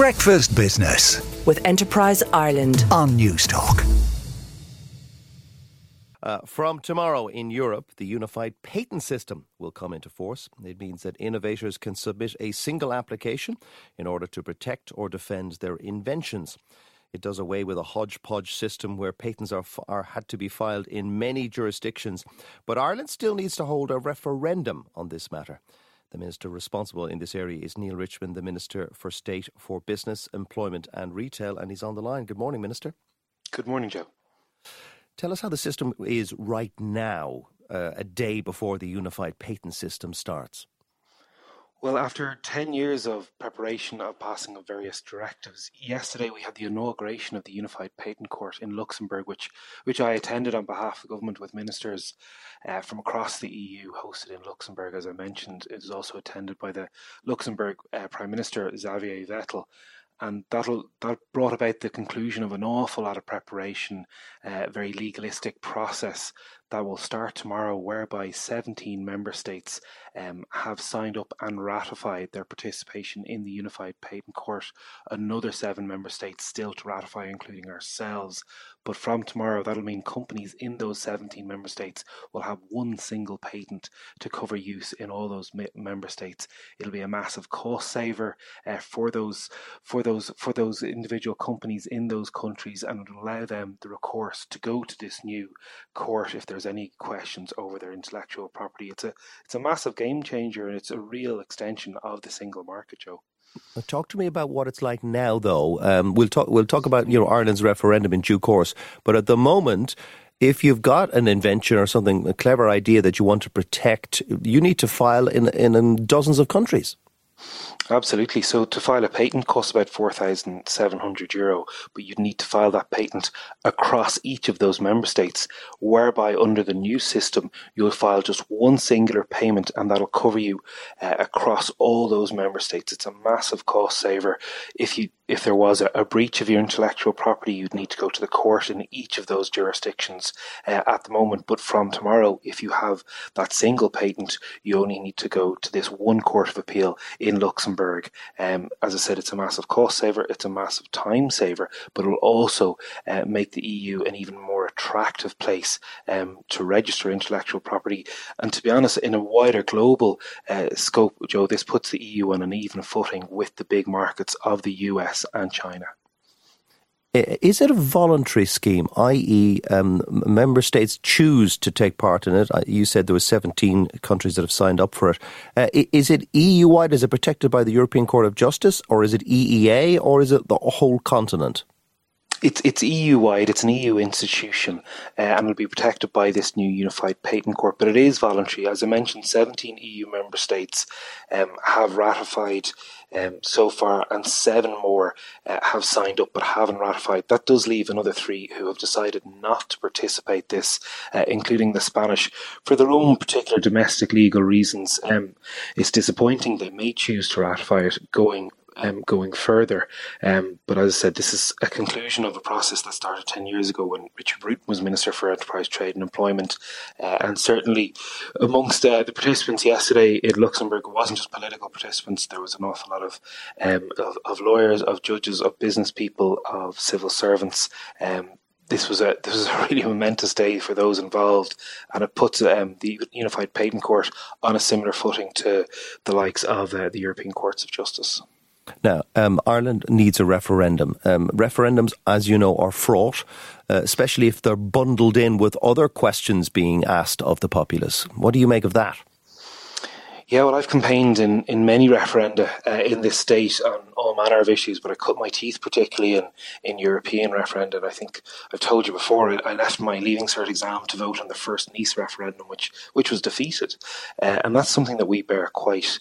Breakfast Business with Enterprise Ireland on Newstalk. Uh, from tomorrow in Europe, the unified patent system will come into force. It means that innovators can submit a single application in order to protect or defend their inventions. It does away with a hodgepodge system where patents are, are had to be filed in many jurisdictions. But Ireland still needs to hold a referendum on this matter. The minister responsible in this area is Neale Richmond, the Minister for State for Business, Employment and Retail, and he's on the line. Good morning, Minister. Good morning, Joe. Tell us how the system is right now, uh, a day before the unified patent system starts. Well, after 10 years of preparation of passing of various directives, yesterday we had the inauguration of the Unified Patent Court in Luxembourg, which, which I attended on behalf of the government with ministers uh, from across the EU, hosted in Luxembourg, as I mentioned. It was also attended by the Luxembourg uh, Prime Minister, Xavier Bettel and that'll that brought about the conclusion of an awful lot of preparation, uh, very legalistic process that will start tomorrow, whereby 17 member states um, have signed up and ratified their participation in the Unified Patent Court. Another seven member states still to ratify, including ourselves. But from tomorrow, that'll mean companies in those 17 member states will have one single patent to cover use in all those member states. It'll be a massive cost saver uh, for those for those for those individual companies in those countries, and it'll allow them the recourse to go to this new court if there's any questions over their intellectual property. It's a it's a massive game changer, and it's a real extension of the single market, Joe. Talk to me about what it's like now, though. Um, we'll talk. We'll talk about you know Ireland's referendum in due course. But at the moment, if you've got an invention or something, a clever idea that you want to protect, you need to file in in, in dozens of countries. Absolutely. So to file a patent costs about four thousand seven hundred euro, but you'd need to file that patent across each of those member states. Whereby under the new system, you'll file just one singular payment, and that'll cover you uh, across all those member states. It's a massive cost saver. If you if there was a, a, breach of your intellectual property, you'd need to go to the court in each of those jurisdictions uh, at the moment. But from tomorrow, if you have that single patent, you only need to go to this one court of appeal in Luxembourg. Um, as I said, it's a massive cost saver, it's a massive time saver, but it will also uh, make the EU an even more attractive place um, to register intellectual property. And to be honest, in a wider global uh, scope, Joe, this puts the EU on an even footing with the big markets of the US and China. Is it a voluntary scheme, i.e., um, member states choose to take part in it? You said there were 17 countries that have signed up for it. Uh, is it EU-wide? Is it protected by the European Court of Justice, or is it EEA, or is it the whole continent? It's it's EU wide. It's an EU institution, uh, and will be protected by this new unified patent court. But it is voluntary, as I mentioned. Seventeen EU member states um, have ratified um, so far, and seven more uh, have signed up but haven't ratified. That does leave another three who have decided not to participate. This, uh, including the Spanish, for their own particular domestic legal reasons. Um, it's disappointing. They may choose to ratify it going um, going further. Um, but as I said, this is a conclusion of a process that started 10 years ago when Richard Bruton was Minister for Enterprise, Trade and Employment. Uh, and certainly amongst uh, the participants yesterday in Luxembourg, it wasn't just political participants, there was an awful lot of, um, of, of, lawyers, of judges, of business people, of civil servants. Um, this was a this was a really momentous day for those involved, and it puts um, the Unified Patent Court on a similar footing to the likes of uh, the European Courts of Justice. Now, um, Ireland needs a referendum. Um, referendums, as you know, are fraught, uh, especially if they're bundled in with other questions being asked of the populace. What do you make of that? Yeah, well, I've campaigned in, in many referenda uh, in this state on all manner of issues, but I cut my teeth particularly in, in European referenda. And I think I've told you before, I left my Leaving Cert exam to vote on the first Nice referendum, which which was defeated, uh, and that's something that we bear quite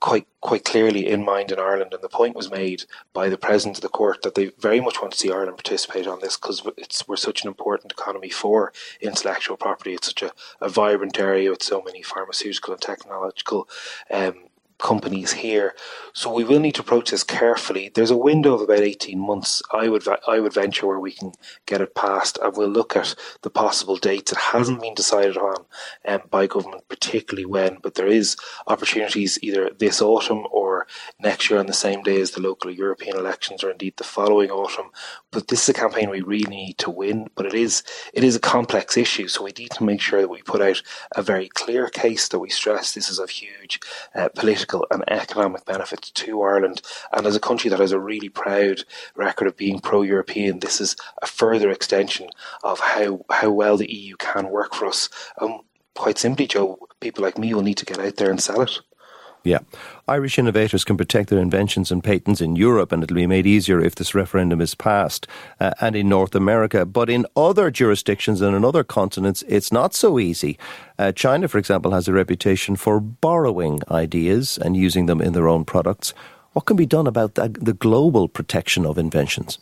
quite quite clearly in mind in Ireland. And the point was made by the president of the court that they very much want to see Ireland participate on this because it's we're such an important economy for intellectual property. It's such a, a vibrant area with so many pharmaceutical and technological um, companies here. So we will need to approach this carefully. There's a window of about 18 months. I would I would venture where we can get it passed, and we'll look at the possible dates. It hasn't been decided on um, by government, particularly when, but there is opportunities either this autumn or next year on the same day as the local European elections, or indeed the following autumn. But this is a campaign we really need to win. But it is it is a complex issue, so we need to make sure that we put out a very clear case that we stress this is of huge uh, political and economic benefit to Ireland. And as a country that has a really proud record of being pro European, this is a further extension of how, how well the EU can work for us. Um, quite simply, Joe, people like me will need to get out there and sell it. Yeah. Irish innovators can protect their inventions and patents in Europe, and it'll be made easier if this referendum is passed, uh, and in North America. But in other jurisdictions and in other continents, it's not so easy. Uh, China, for example, has a reputation for borrowing ideas and using them in their own products. What can be done about the, the global protection of inventions?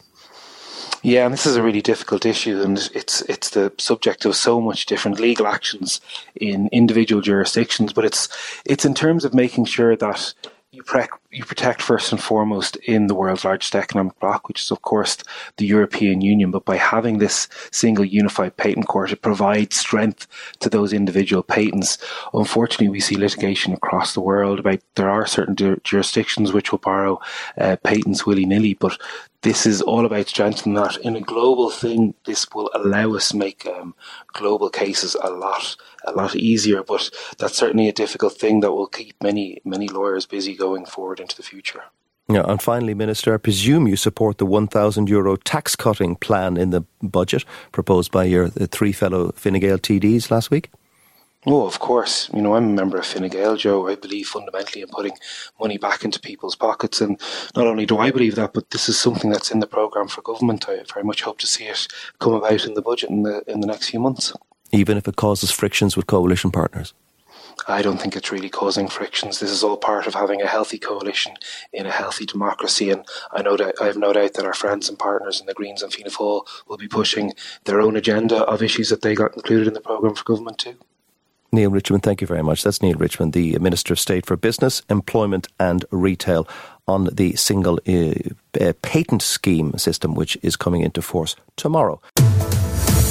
Yeah, and this is a really difficult issue, and it's it's the subject of so much different legal actions in individual jurisdictions. But it's it's in terms of making sure that you, pre- you protect first and foremost in the world's largest economic bloc, which is of course the European Union. But by having this single unified patent court, it provides strength to those individual patents. Unfortunately, we see litigation across the world about there are certain jurisdictions which will borrow uh, patents willy nilly, but this is all about strengthening that. In a global thing, this will allow us make um, global cases a lot a lot easier. But that's certainly a difficult thing that will keep many many lawyers busy going forward into the future. Yeah, and finally, Minister, I presume you support the 1,000 euro tax cutting plan in the budget proposed by your uh, three fellow Fine Gael TDs last week. Oh, of course. You know, I'm a member of Fine Gael, Joe. I believe fundamentally in putting money back into people's pockets. And not only do I believe that, but this is something that's in the programme for government. I very much hope to see it come about in the budget in the, in the next few months. Even if it causes frictions with coalition partners? I don't think it's really causing frictions. This is all part of having a healthy coalition in a healthy democracy, and I know that I have no doubt that our friends and partners in the Greens and Fianna Fáil will be pushing their own agenda of issues that they got included in the programme for government too. Neale Richmond, thank you very much. That's Neale Richmond, the Minister of State for Business, Employment and Retail, on the single uh, uh, patent scheme system, which is coming into force tomorrow.